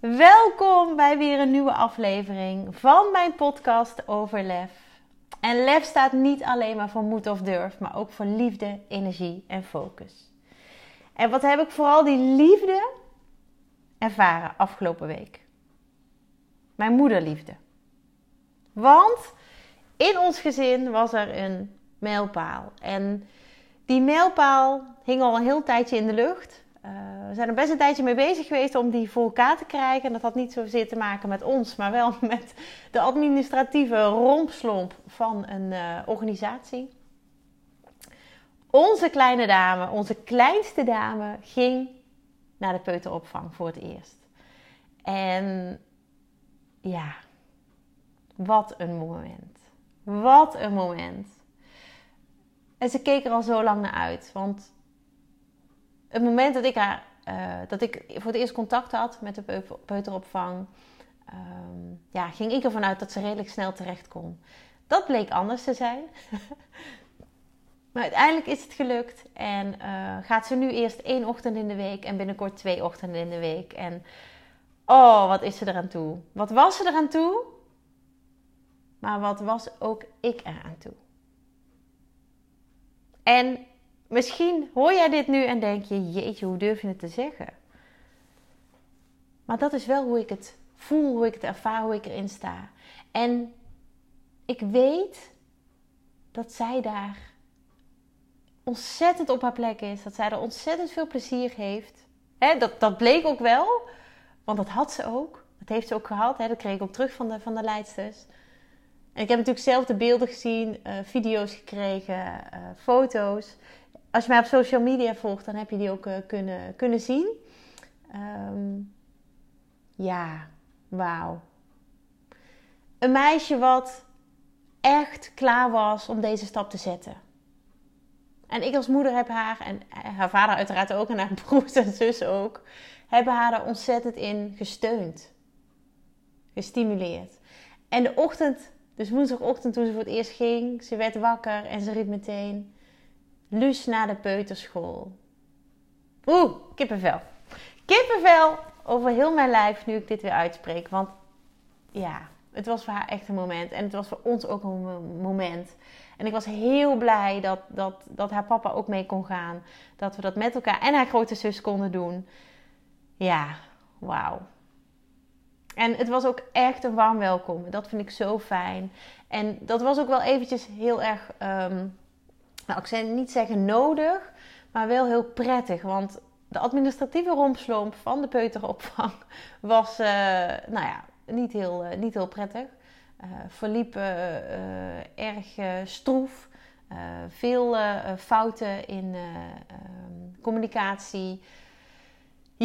Welkom bij weer een nieuwe aflevering van mijn podcast over lef. En lef staat niet alleen maar voor moed of durf, maar ook voor liefde, energie en focus. En wat heb ik vooral die liefde ervaren afgelopen week? Mijn moederliefde. Want in ons gezin was er een mijlpaal. En die mijlpaal hing al een heel tijdje in de lucht. Uh, we zijn er best een tijdje mee bezig geweest om die voor elkaar te krijgen. En dat had niet zozeer te maken met ons, maar wel met de administratieve rompslomp van een uh, organisatie. Onze kleine dame, onze kleinste dame, ging naar de peuteropvang voor het eerst. En ja, wat een moment. Wat een moment. En ze keek er al zo lang naar uit. Want het moment dat ik, haar, uh, dat ik voor het eerst contact had met de peuteropvang, um, ja, ging ik ervan uit dat ze redelijk snel terecht kon. Dat bleek anders te zijn. maar uiteindelijk is het gelukt en uh, gaat ze nu eerst één ochtend in de week en binnenkort twee ochtenden in de week. En oh, wat is ze eraan toe? Wat was ze eraan toe? Maar wat was ook ik eraan toe? En Misschien hoor jij dit nu en denk je: jeetje, hoe durf je het te zeggen? Maar dat is wel hoe ik het voel, hoe ik het ervaar, hoe ik erin sta. En ik weet dat zij daar ontzettend op haar plek is. Dat zij er ontzettend veel plezier heeft. dat, dat bleek ook wel, want dat had ze ook. Dat heeft ze ook gehad. dat kreeg ik ook terug van de, van de leidsters. En ik heb natuurlijk zelf de beelden gezien, uh, video's gekregen, uh, foto's als je mij op social media volgt, dan heb je die ook uh, kunnen, kunnen zien. Um, ja, wauw. Een meisje wat echt klaar was om deze stap te zetten. En ik als moeder heb haar, en haar vader uiteraard ook, en haar broers en zus ook, hebben haar er ontzettend in gesteund. Gestimuleerd. En de ochtend, dus woensdagochtend toen ze voor het eerst ging, ze werd wakker en ze riep meteen... Luus naar de peuterschool. Oeh, kippenvel. Kippenvel over heel mijn lijf nu ik dit weer uitspreek. Want ja, het was voor haar echt een moment. En het was voor ons ook een moment. En ik was heel blij dat, dat, dat haar papa ook mee kon gaan. Dat we dat met elkaar en haar grote zus konden doen. Ja, wauw. En het was ook echt een warm welkom. Dat vind ik zo fijn. En dat was ook wel eventjes heel erg ehm, nou, ik zou niet zeggen nodig, maar wel heel prettig. Want de administratieve rompslomp van de peuteropvang was, uh, nou ja, niet heel, uh, niet heel prettig. Uh, verliep erg stroef. veel fouten in ehm, communicatie.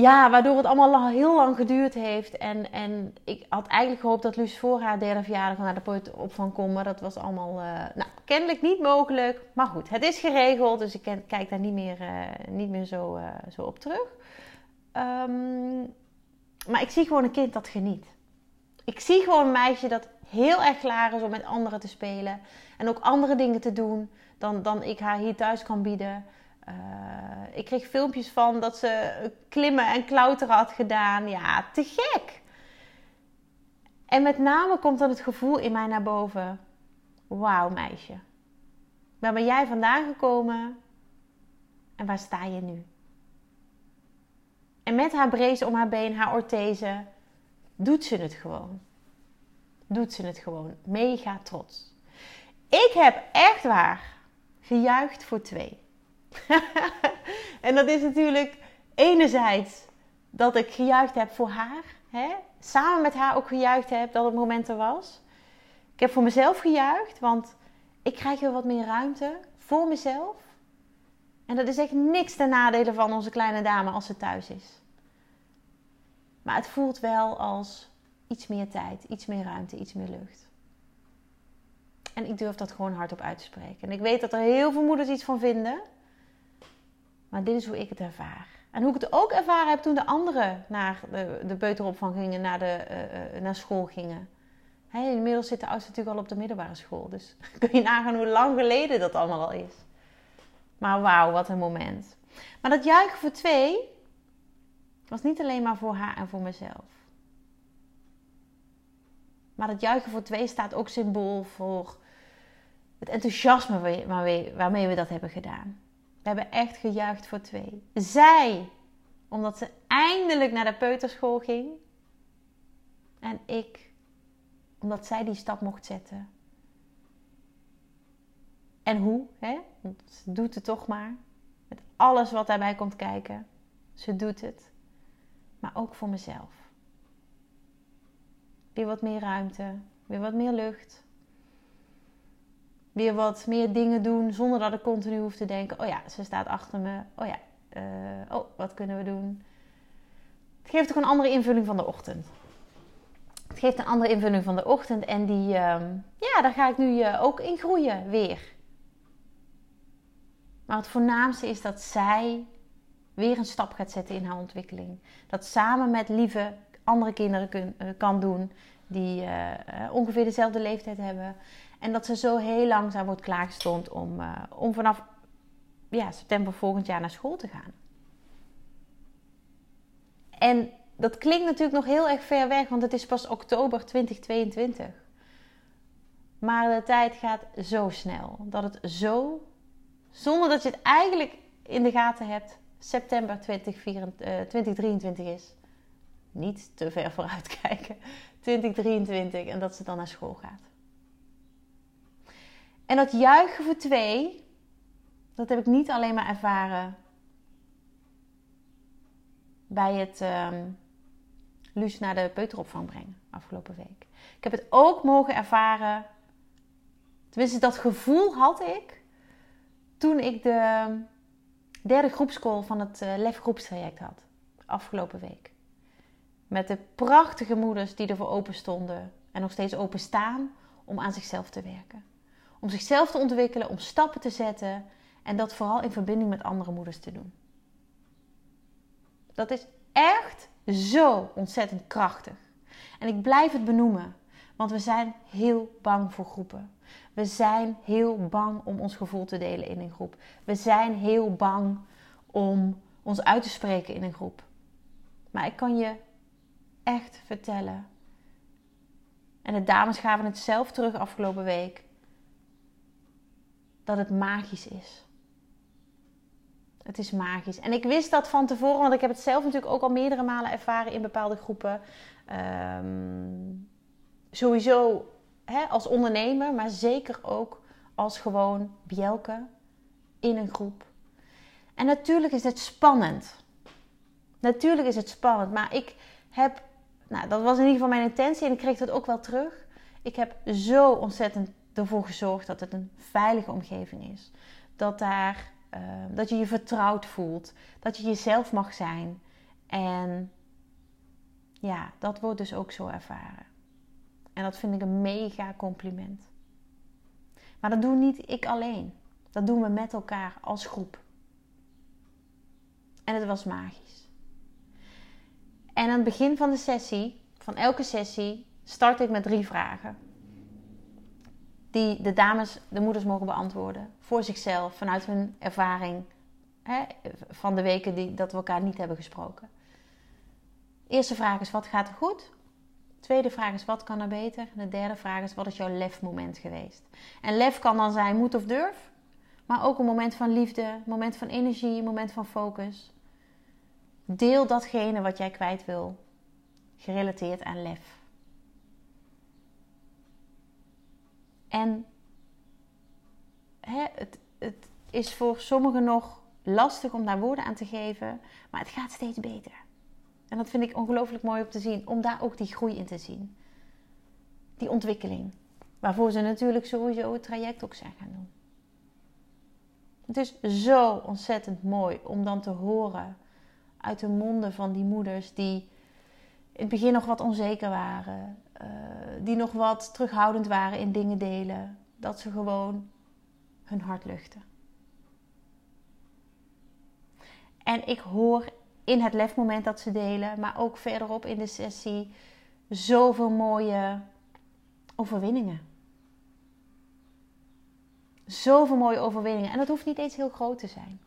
Ja, waardoor het allemaal heel lang geduurd heeft. En, en ik had eigenlijk gehoopt dat Luus voor haar derde verjaardag naar de opvang kon. Maar dat was allemaal uh, nou, kennelijk niet mogelijk. Maar goed, het is geregeld. Dus ik kijk daar niet meer, uh, niet meer zo, uh, zo op terug. Um, maar ik zie gewoon een kind dat geniet. Ik zie gewoon een meisje dat heel erg klaar is om met anderen te spelen. En ook andere dingen te doen dan, dan ik haar hier thuis kan bieden. Uh, ik kreeg filmpjes van dat ze klimmen en klauteren had gedaan. Ja, te gek. En met name komt dan het gevoel in mij naar boven. Wauw, meisje. Waar ben jij vandaan gekomen? En waar sta je nu? En met haar brace om haar been, haar orthese, doet ze het gewoon. Doet ze het gewoon. Mega trots. Ik heb echt waar gejuicht voor twee. en dat is natuurlijk enerzijds dat ik gejuicht heb voor haar. Hè? Samen met haar ook gejuicht heb dat het moment er was. Ik heb voor mezelf gejuicht, want ik krijg weer wat meer ruimte voor mezelf. En dat is echt niks ten nadele van onze kleine dame als ze thuis is. Maar het voelt wel als iets meer tijd, iets meer ruimte, iets meer lucht. En ik durf dat gewoon hardop uit te spreken. En ik weet dat er heel veel moeders iets van vinden. Maar dit is hoe ik het ervaar. En hoe ik het ook ervaren heb toen de anderen naar de, de peuteropvang gingen, naar, de, uh, naar school gingen. Inmiddels zit de oudste natuurlijk al op de middelbare school. Dus kun je nagaan hoe lang geleden dat allemaal al is. Maar wauw, wat een moment. Maar dat juichen voor twee was niet alleen maar voor haar en voor mezelf. Maar dat juichen voor twee staat ook symbool voor het enthousiasme waarmee we dat hebben gedaan. We hebben echt gejuicht voor twee. Zij, omdat ze eindelijk naar de peuterschool ging. En ik, omdat zij die stap mocht zetten. En hoe? Hè? Want ze doet het toch maar. Met alles wat daarbij komt kijken. Ze doet het. Maar ook voor mezelf. Weer wat meer ruimte. Weer wat meer lucht weer wat meer dingen doen zonder dat ik continu hoef te denken: oh ja, ze staat achter me. Oh ja, uh, oh, wat kunnen we doen? Het geeft ook een andere invulling van de ochtend. Het geeft een andere invulling van de ochtend en die, uh, ja, daar ga ik nu uh, ook in groeien weer. Maar het voornaamste is dat zij weer een stap gaat zetten in haar ontwikkeling. Dat samen met lieve andere kinderen eh, kan doen die ongeveer dezelfde leeftijd hebben. En dat ze zo heel langzaam wordt klaargestond om, uh, om vanaf ja, september volgend jaar naar school te gaan. En dat klinkt natuurlijk nog heel erg ver weg, want het is pas oktober 2022. Maar de tijd gaat zo snel dat het zo, zonder dat je het eigenlijk in de gaten hebt, september 2023 is. Niet te ver vooruit kijken. 2023 en dat ze dan naar school gaat. En dat juichen voor twee, dat heb ik niet alleen maar ervaren bij het um, naar de peuteropvang brengen afgelopen week. Ik heb het ook mogen ervaren, tenminste dat gevoel had ik toen ik de derde groepscall van het uh, LEF groepstraject had afgelopen week. Met de prachtige moeders die ervoor open stonden en nog steeds open staan om aan zichzelf te werken om zichzelf te ontwikkelen, om stappen te zetten en dat vooral in verbinding met andere moeders te doen. Dat is echt zo ontzettend krachtig. En ik blijf het benoemen, want we zijn heel bang voor groepen. We zijn heel bang om ons gevoel te delen in een groep. We zijn heel bang om ons uit te spreken in een groep. Maar ik kan je echt vertellen. En de dames gaven het zelf terug afgelopen week dat het magisch is. Het is magisch. En ik wist dat van tevoren, want ik heb het zelf natuurlijk ook al meerdere malen ervaren in bepaalde groepen. Ehm, sowieso hè, als ondernemer, maar zeker ook als gewoon Bjelke in een groep. En natuurlijk is het spannend. Natuurlijk is het spannend, maar ik heb, nou dat was in ieder geval mijn intentie en ik kreeg dat ook wel terug. Ik heb zo ontzettend ervoor gezorgd dat het een veilige omgeving is. Dat, daar, uh, dat je je vertrouwd voelt. Dat je jezelf mag zijn. En ja, dat wordt dus ook zo ervaren. En dat vind ik een mega compliment. Maar dat doe niet ik alleen. Dat doen we met elkaar als groep. En het was magisch. En aan het begin van de sessie, van elke sessie, start ik met drie vragen die de dames, de moeders mogen beantwoorden. Voor zichzelf, vanuit hun ervaring hè, van de weken die, dat we elkaar niet hebben gesproken. eerste vraag is: wat gaat er goed? tweede vraag is: wat kan er beter? de derde vraag is: wat is jouw lefmoment geweest? En lef kan dan zijn moed of durf, maar ook een moment van liefde, moment van energie, een moment van focus. Deel datgene wat jij kwijt wil, gerelateerd aan lef. En hè, het, het is voor sommigen nog lastig om daar woorden aan te geven, maar het gaat steeds beter. En dat vind ik ongelooflijk mooi om te zien, om daar ook die groei in te zien. Die ontwikkeling. Waarvoor ze natuurlijk sowieso het traject ook zijn gaan doen. Het is zo ontzettend mooi om dan te horen uit de monden van die moeders die in het begin nog wat onzeker waren, uh, die nog wat terughoudend waren in dingen delen, dat ze gewoon hun hart luchten. En ik hoor in het lefmoment dat ze delen, maar ook verderop in de sessie, zoveel mooie overwinningen. Zoveel mooie overwinningen. En dat hoeft niet eens heel groot te zijn.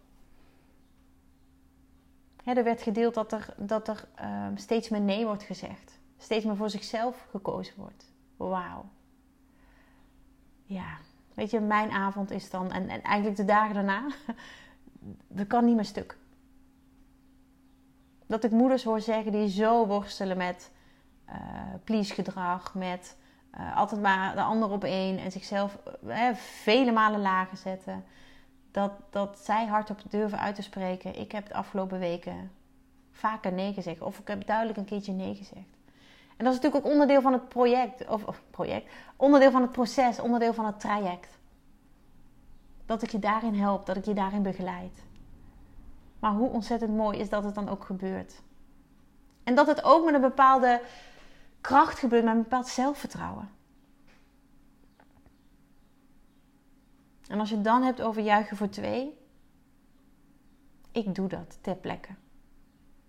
er werd gedeeld dat er, dat er ehm, steeds meer nee wordt gezegd. Steeds meer voor zichzelf gekozen wordt. Wauw. Ja, weet je, mijn avond is dan, en, en eigenlijk de dagen daarna, dat kan niet meer stuk. Dat ik moeders hoor zeggen die zo worstelen met uh, please gedrag, met uh, altijd maar de ander op één en zichzelf uh, vele malen lager zetten. Dat, dat zij hardop durven uit te spreken. Ik heb de afgelopen weken vaker nee gezegd. Of ik heb duidelijk een keertje nee gezegd. En dat is natuurlijk ook onderdeel van het project. Of, project. Onderdeel van het proces. Onderdeel van het traject. Dat ik je daarin help. Dat ik je daarin begeleid. Maar hoe ontzettend mooi is dat het dan ook gebeurt. En dat het ook met een bepaalde kracht gebeurt, met een bepaald zelfvertrouwen. En als je het dan hebt over juichen voor twee, ik doe dat ter plekke.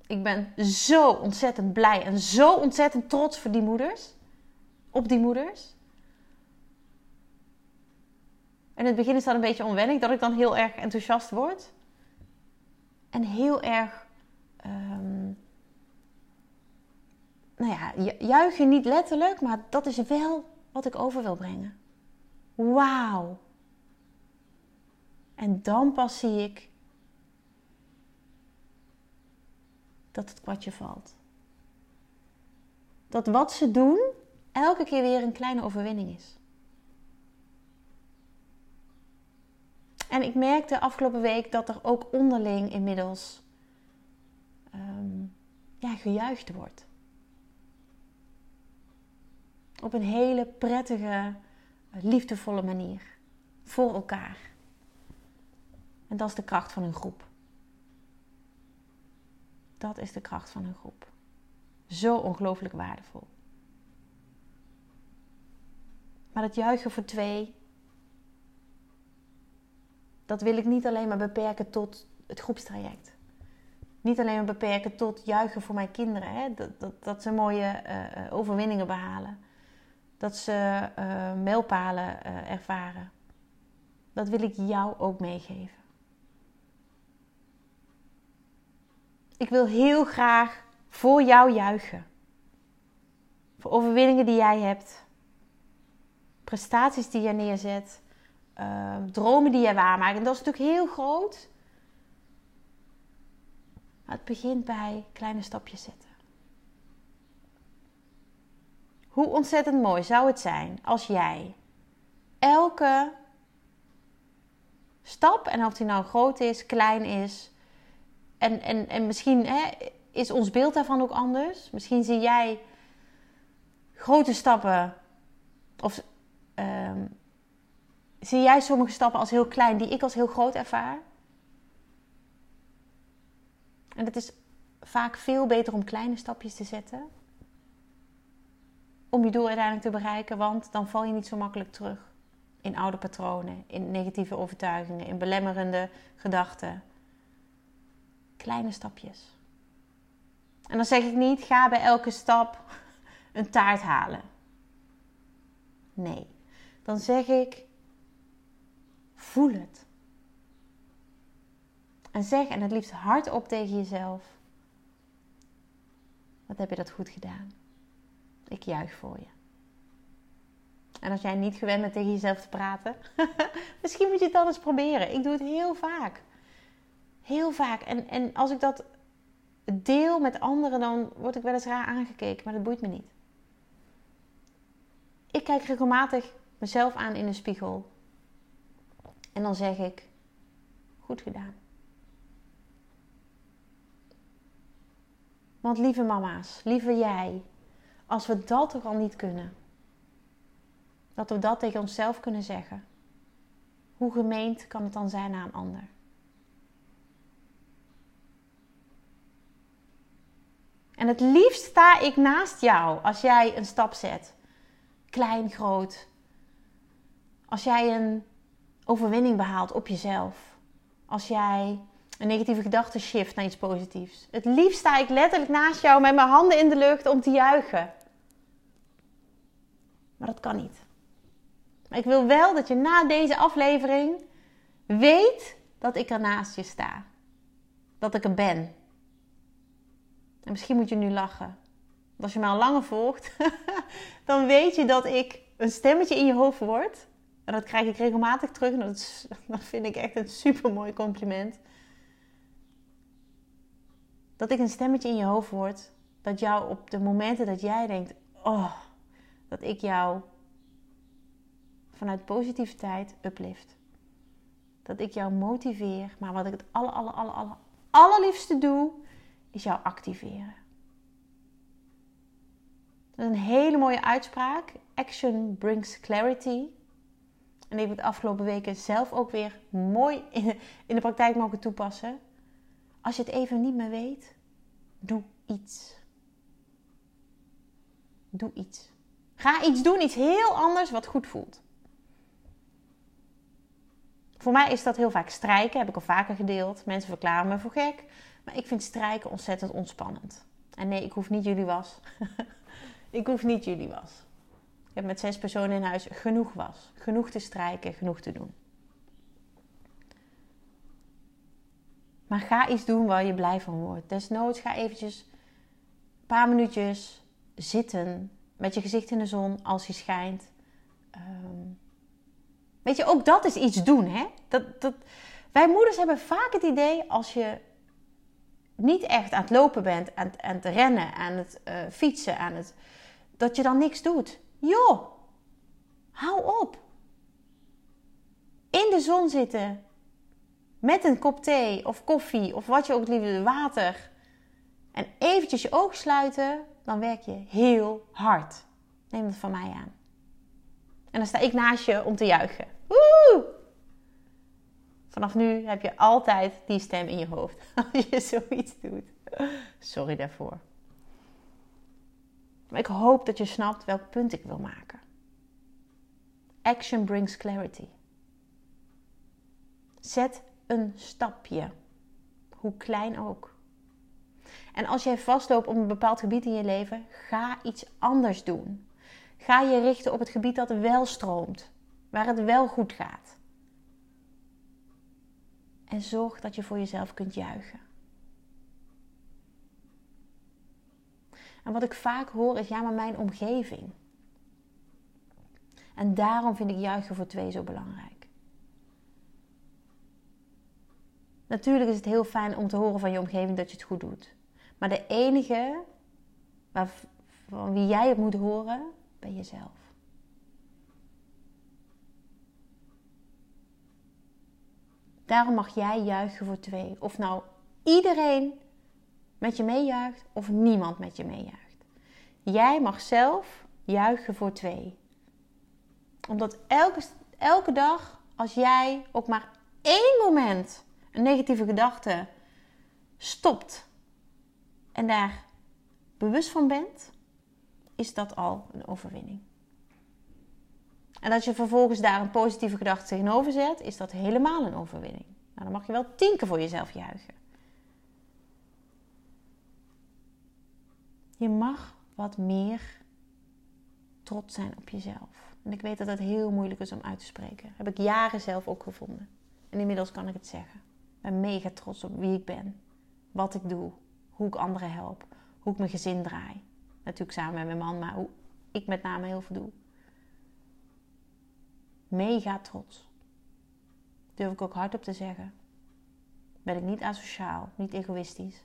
Ik ben zo ontzettend blij en zo ontzettend trots voor die moeders. Op die moeders. In het begin is dat een beetje onwennig, dat ik dan heel erg enthousiast word. En heel erg um, nou ja, juichen niet letterlijk, maar dat is wel wat ik over wil brengen. Wauw. En dan pas zie ik dat het kwartje valt. Dat wat ze doen elke keer weer een kleine overwinning is. En ik merkte afgelopen week dat er ook onderling inmiddels um, ja, gejuicht wordt. Op een hele prettige, liefdevolle manier. Voor elkaar. En dat is de kracht van een groep. Dat is de kracht van een groep. Zo ongelooflijk waardevol. Maar dat juichen voor twee, dat wil ik niet alleen maar beperken tot het groepstraject. Niet alleen maar beperken tot juichen voor mijn kinderen, hè? Dat, dat, dat ze mooie uh, overwinningen behalen dat ze uh, mijlpalen ervaren. Dat wil ik jou ook meegeven. Ik wil heel graag voor jou juichen. Voor overwinningen die jij hebt. Prestaties die je neerzet. Uh, dromen die je waarmaakt. En dat is natuurlijk heel groot. Maar het begint bij kleine stapjes zetten. Hoe ontzettend mooi zou het zijn als jij elke stap, en of die nou groot is, klein is, en, en, en misschien hè, is ons beeld daarvan ook anders. Misschien zie jij grote stappen, of um, zie jij sommige stappen als heel klein, die ik als heel groot ervaar. En het is vaak veel beter om kleine stapjes te zetten om je doel uiteindelijk te bereiken, want dan val je niet zo makkelijk terug in oude patronen, in negatieve overtuigingen, in belemmerende gedachten. Kleine stapjes. En dan zeg ik niet, ga bij elke stap een taart halen. Nee, dan zeg ik, voel het. En zeg, en het liefst hardop tegen jezelf, wat heb je dat goed gedaan? Ik juich voor je. En als jij niet gewend bent tegen jezelf te praten, misschien moet je het dan eens proberen. Ik doe het heel vaak. Heel vaak. En, en als ik dat deel met anderen, dan word ik wel eens raar aangekeken, maar dat boeit me niet. Ik kijk regelmatig mezelf aan in de spiegel. En dan zeg ik: Goed gedaan. Want lieve mama's, lieve jij, als we dat toch al niet kunnen. Dat we dat tegen onszelf kunnen zeggen. Hoe gemeend kan het dan zijn naar een ander? En het liefst sta ik naast jou als jij een stap zet. Klein, groot. Als jij een overwinning behaalt op jezelf. Als jij een negatieve gedachte shift naar iets positiefs. Het liefst sta ik letterlijk naast jou met mijn handen in de lucht om te juichen. Maar dat kan niet. Maar ik wil wel dat je na deze aflevering weet dat ik er naast je sta. Dat ik er ben. En misschien moet je nu lachen. als je mij al langer volgt, dan weet je dat ik een stemmetje in je hoofd word. En dat krijg ik regelmatig terug. En dat vind ik echt een super mooi compliment. Dat ik een stemmetje in je hoofd word. Dat jou op de momenten dat jij denkt: Oh, dat ik jou vanuit positiviteit uplift. Dat ik jou motiveer. Maar wat ik het aller, aller, aller, aller, allerliefste doe, is jou activeren. Dat is een hele mooie uitspraak. Action brings clarity. En ik heb het afgelopen weken zelf ook weer mooi in de praktijk mogen toepassen. Als je het even niet meer weet, doe iets. Doe iets. Ga iets doen, iets heel anders wat goed voelt. Voor mij is dat heel vaak strijken, heb ik al vaker gedeeld. Mensen verklaren me voor gek. Maar ik vind strijken ontzettend ontspannend. En nee, ik hoef niet jullie was. ik hoef niet jullie was. Ik heb met zes personen in huis genoeg was. Genoeg te strijken, genoeg te doen. Maar ga iets doen waar je blij van wordt. Desnoods ga eventjes een paar minuutjes zitten met je gezicht in de zon als hij schijnt. Um, Weet je, ook dat is iets doen, hè? Dat, dat, wij moeders hebben vaak het idee als je niet echt aan het lopen bent, aan, aan het rennen, aan het uh, fietsen, aan het, dat je dan niks doet. Joh, hou op. In de zon zitten met een kop thee of koffie of wat je ook liever, water. En eventjes je ogen sluiten, dan werk je heel hard. Neem het van mij aan. En dan sta ik naast je om te juichen. Woe! Vanaf nu heb je altijd die stem in je hoofd als je zoiets doet. Sorry daarvoor. Maar ik hoop dat je snapt welk punt ik wil maken. Action brings clarity. Zet een stapje, hoe klein ook. En als jij vastloopt op een bepaald gebied in je leven, ga iets anders doen. Ga je richten op het gebied dat wel stroomt, waar het wel goed gaat. En zorg dat je voor jezelf kunt juichen. En wat ik vaak hoor is ja, maar mijn omgeving. En daarom vind ik juichen voor twee zo belangrijk. Natuurlijk is het heel fijn om te horen van je omgeving dat je het goed doet. Maar de enige van wie jij het moet horen, bij jezelf. Daarom mag jij juichen voor twee. Of nou iedereen met je meejuicht of niemand met je meejuicht. Jij mag zelf juichen voor twee. Omdat elke, elke dag, als jij ook maar één moment een negatieve gedachte stopt en daar bewust van bent, is dat al een overwinning. En als je vervolgens daar een positieve gedachte tegenover zet, is dat helemaal een overwinning. Nou, dan mag je wel tien keer voor jezelf juichen. Je mag wat meer trots zijn op jezelf. En ik weet dat dat heel moeilijk is om uit te spreken. heb ik jaren zelf ook gevonden. En inmiddels kan ik het zeggen. Ik ben mega trots op wie ik ben. Wat ik doe. Hoe ik anderen help. Hoe ik mijn gezin draai. Natuurlijk samen met mijn man, maar hoe ik met name heel veel doe. Mega trots. Durf ik ook hardop te zeggen. Ben ik niet asociaal, niet egoïstisch.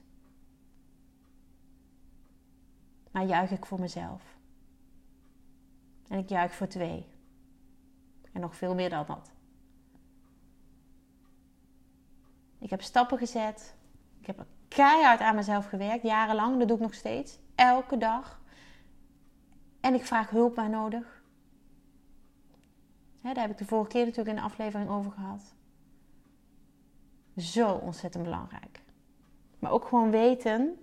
Maar juich ik voor mezelf. En ik juich voor twee. En nog veel meer dan dat. Ik heb stappen gezet. Ik heb keihard aan mezelf gewerkt, jarenlang. Dat doe ik nog steeds elke dag. En ik vraag hulp waar nodig. Daar heb ik de vorige keer natuurlijk in de aflevering over gehad. Zo ontzettend belangrijk. Maar ook gewoon weten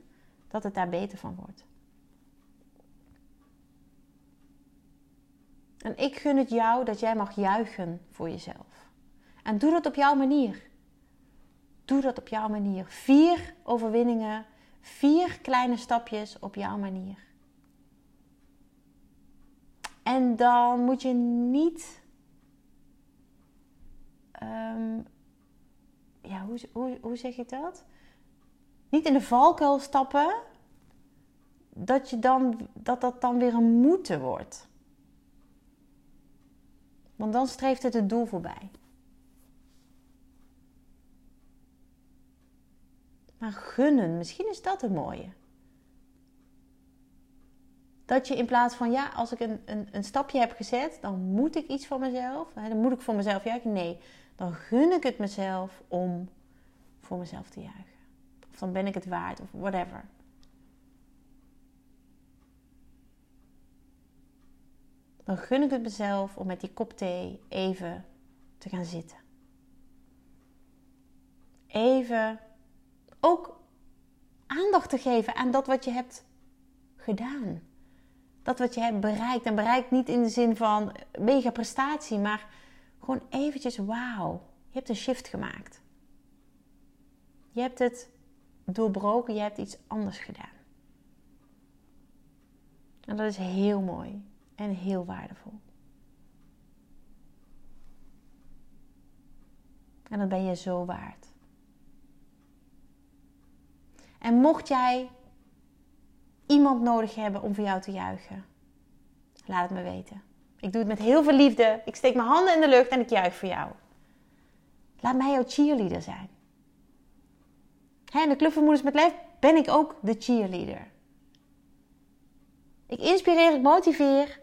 dat het daar beter van wordt. En ik gun het jou dat jij mag juichen voor jezelf. En doe dat op jouw manier. Doe dat op jouw manier. Vier overwinningen, vier kleine stapjes op jouw manier. En dan moet je niet. Ehm, ja, hoe, hoe, hoe zeg ik dat? Niet in de valkuil stappen. Dat, je dan, dat dat dan weer een moeten wordt. Want dan streeft het het doel voorbij. Maar gunnen, misschien is dat het mooie. Dat je in plaats van, ja, als ik een, een, een stapje heb gezet, dan moet ik iets voor mezelf. Dan moet ik voor mezelf juichen. Nee, dan gun ik het mezelf om voor mezelf te juichen. Of dan ben ik het waard, of whatever. Dan gun ik het mezelf om met die kop thee even te gaan zitten. Even ook aandacht te geven aan dat wat je hebt gedaan. Dat wat je hebt bereikt. En bereikt niet in de zin van mega prestatie, maar gewoon eventjes wauw. Je hebt een shift gemaakt. Je hebt het doorbroken, je hebt iets anders gedaan. En dat is heel mooi en heel waardevol. En dat ben je zo waard. En mocht jij iemand nodig hebben om voor jou te juichen, laat het me weten. Ik doe het met heel veel liefde. Ik steek mijn handen in de lucht en ik juich voor jou. Laat mij jouw cheerleader zijn. in de Club van Moeders met Lef ben ik ook de cheerleader. Ik inspireer, ik motiveer,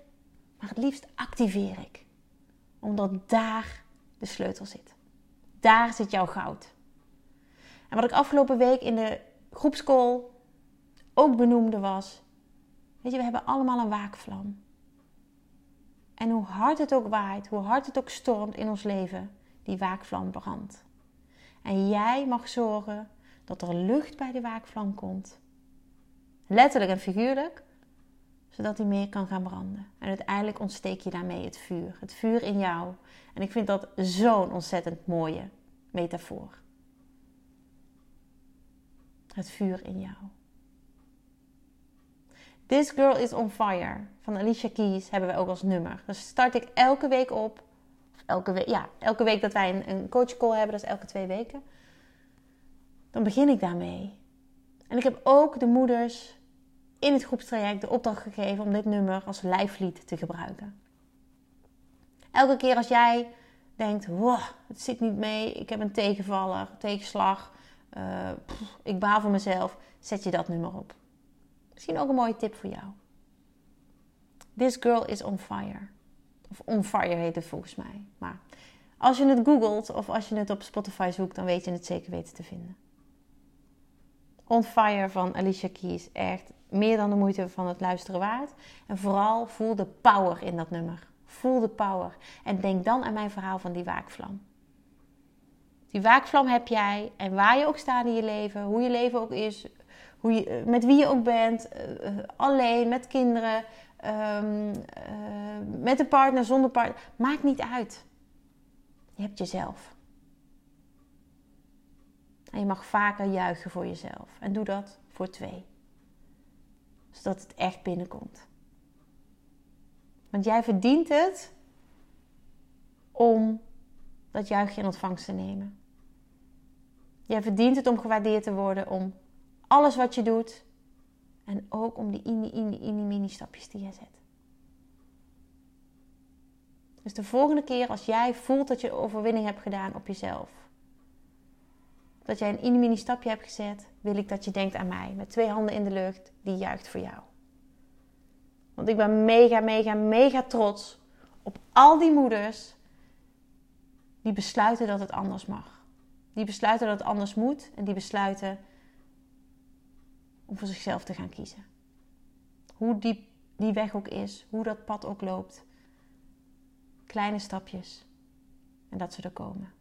maar het liefst activeer ik. Omdat daar de sleutel zit. Daar zit jouw goud. En wat ik afgelopen week in de groepscall ook benoemde was: Weet je, we hebben allemaal een waakvlam. En hoe hard het ook waait, hoe hard het ook stormt in ons leven, die waakvlam brandt. En jij mag zorgen dat er lucht bij die waakvlam komt. Letterlijk en figuurlijk, zodat die meer kan gaan branden. En uiteindelijk ontsteek je daarmee het vuur. Het vuur in jou. En ik vind dat zo'n ontzettend mooie metafoor. Het vuur in jou. This Girl is on Fire van Alicia Keys hebben we ook als nummer. Dus start ik elke week op. Elke week, ja, elke week dat wij een, een coachcall hebben, dat is elke twee weken. Dan begin ik daarmee. En ik heb ook de moeders in het groepstraject de opdracht gegeven om dit nummer als lijflied te gebruiken. Elke keer als jij denkt, wow, het zit niet mee, ik heb een tegenvaller, tegenslag, uh, ik baal voor mezelf, zet je dat nummer op. Misschien ook een mooie tip voor jou. This girl is on fire. Of on fire heet het volgens mij. Maar als je het googelt of als je het op Spotify zoekt, dan weet je het zeker weten te vinden. On Fire van Alicia Keys. Echt meer dan de moeite van het luisteren waard. En vooral voel de power in dat nummer. Voel de power. En denk dan aan mijn verhaal van die waakvlam. Die waakvlam heb jij en waar je ook staat in je leven, hoe je leven ook is, hoe eh, met wie je ook bent, eh, eh, alleen, met kinderen, ehm, met een partner, zonder partner, maakt niet uit. Je hebt jezelf. En je mag vaker juichen voor jezelf. En doe dat voor twee. Zodat het echt binnenkomt. Want jij verdient het om dat juichje in ontvangst te nemen. Jij verdient het om gewaardeerd te worden, om alles wat je doet. En ook om die ini, ini, ini, mini stapjes die je zet. Dus de volgende keer als jij voelt dat je overwinning hebt gedaan op jezelf. Dat jij een ini, mini stapje hebt gezet. Wil ik dat je denkt aan mij. Met twee handen in de lucht. Die juicht voor jou. Want ik ben mega, mega, mega trots op al die moeders die besluiten dat het anders mag. Die besluiten dat het anders moet en die besluiten om voor zichzelf te gaan kiezen. Hoe diep die weg ook is, hoe dat pad ook loopt. Kleine stapjes en dat ze er komen.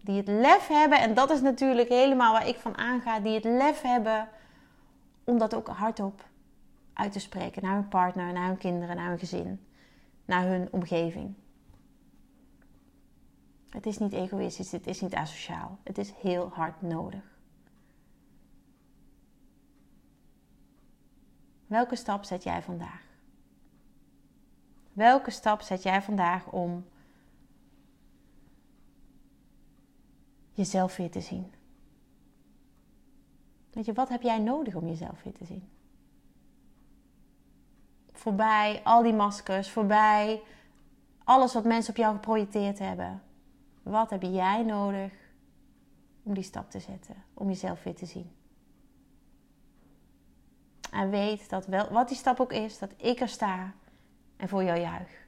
Die het lef hebben, en dat is natuurlijk helemaal waar ik van aanga, die het lef hebben om dat ook hardop uit te spreken naar hun partner, naar hun kinderen, naar hun gezin, naar hun omgeving. Het is niet egoïstisch, het is niet asociaal. Het is heel hard nodig. Welke stap zet jij vandaag? Welke stap zet jij vandaag om jezelf weer te zien? Weet je, wat heb jij nodig om jezelf weer te zien? Voorbij al die maskers, voorbij alles wat mensen op jou geprojecteerd hebben. Wat heb jij nodig om die stap te zetten, om jezelf weer te zien? En weet dat wel, wat die stap ook is, dat ik er sta en voor jou juich.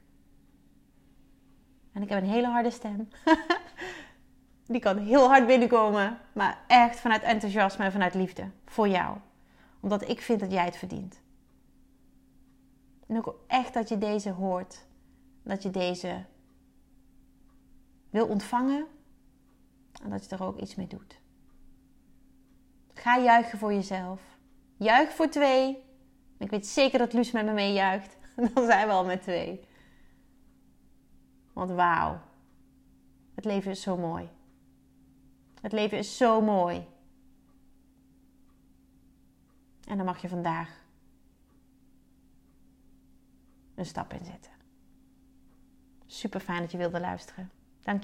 En ik heb een hele harde stem. Die kan heel hard binnenkomen, maar echt vanuit enthousiasme en vanuit liefde voor jou. Omdat ik vind dat jij het verdient. En ook echt dat je deze hoort. Dat je deze wil ontvangen en dat je er ook iets mee doet. Ga juichen voor jezelf. Juich voor twee. Ik weet zeker dat Luus met me meejuicht. Dan zijn we al met twee. Want wauw. Het leven is zo mooi. Het leven is zo mooi. En dan mag je vandaag een stap inzetten. Super fijn dat je wilde luisteren. Dank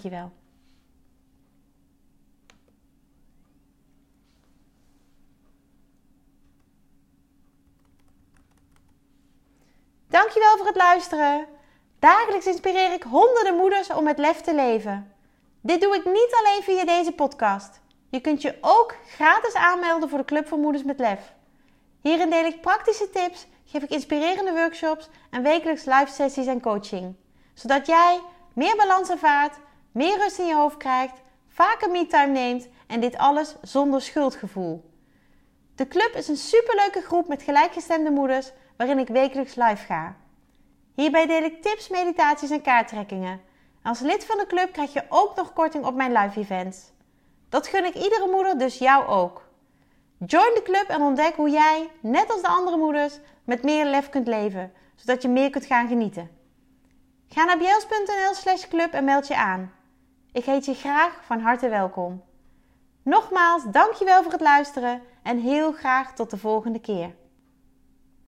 Dankjewel voor het luisteren. Dagelijks inspireer ik honderden moeders om met lef te leven. Dit doe ik niet alleen via deze podcast. Je kunt je ook gratis aanmelden voor de Club voor Moeders met Lef. Hierin deel ik praktische tips, geef ik inspirerende workshops en wekelijks live sessies en coaching. Zodat jij meer balans ervaart, meer rust in je hoofd krijgt, vaker me-time neemt en dit alles zonder schuldgevoel. De club is een superleuke groep met gelijkgestemde moeders waarin ik wekelijks live ga. Hierbij deel ik tips, meditaties en kaarttrekkingen. Als lid van de club krijg je ook nog korting op mijn live events. Dat gun ik iedere moeder, dus jou ook. Join de club en ontdek hoe jij, net als de andere moeders, met meer lef kunt leven, zodat je meer kunt gaan genieten. Ga naar bjels.nl slash club en meld je aan. Ik heet je graag van harte welkom. Nogmaals, dankjewel voor het luisteren en heel graag tot de volgende keer.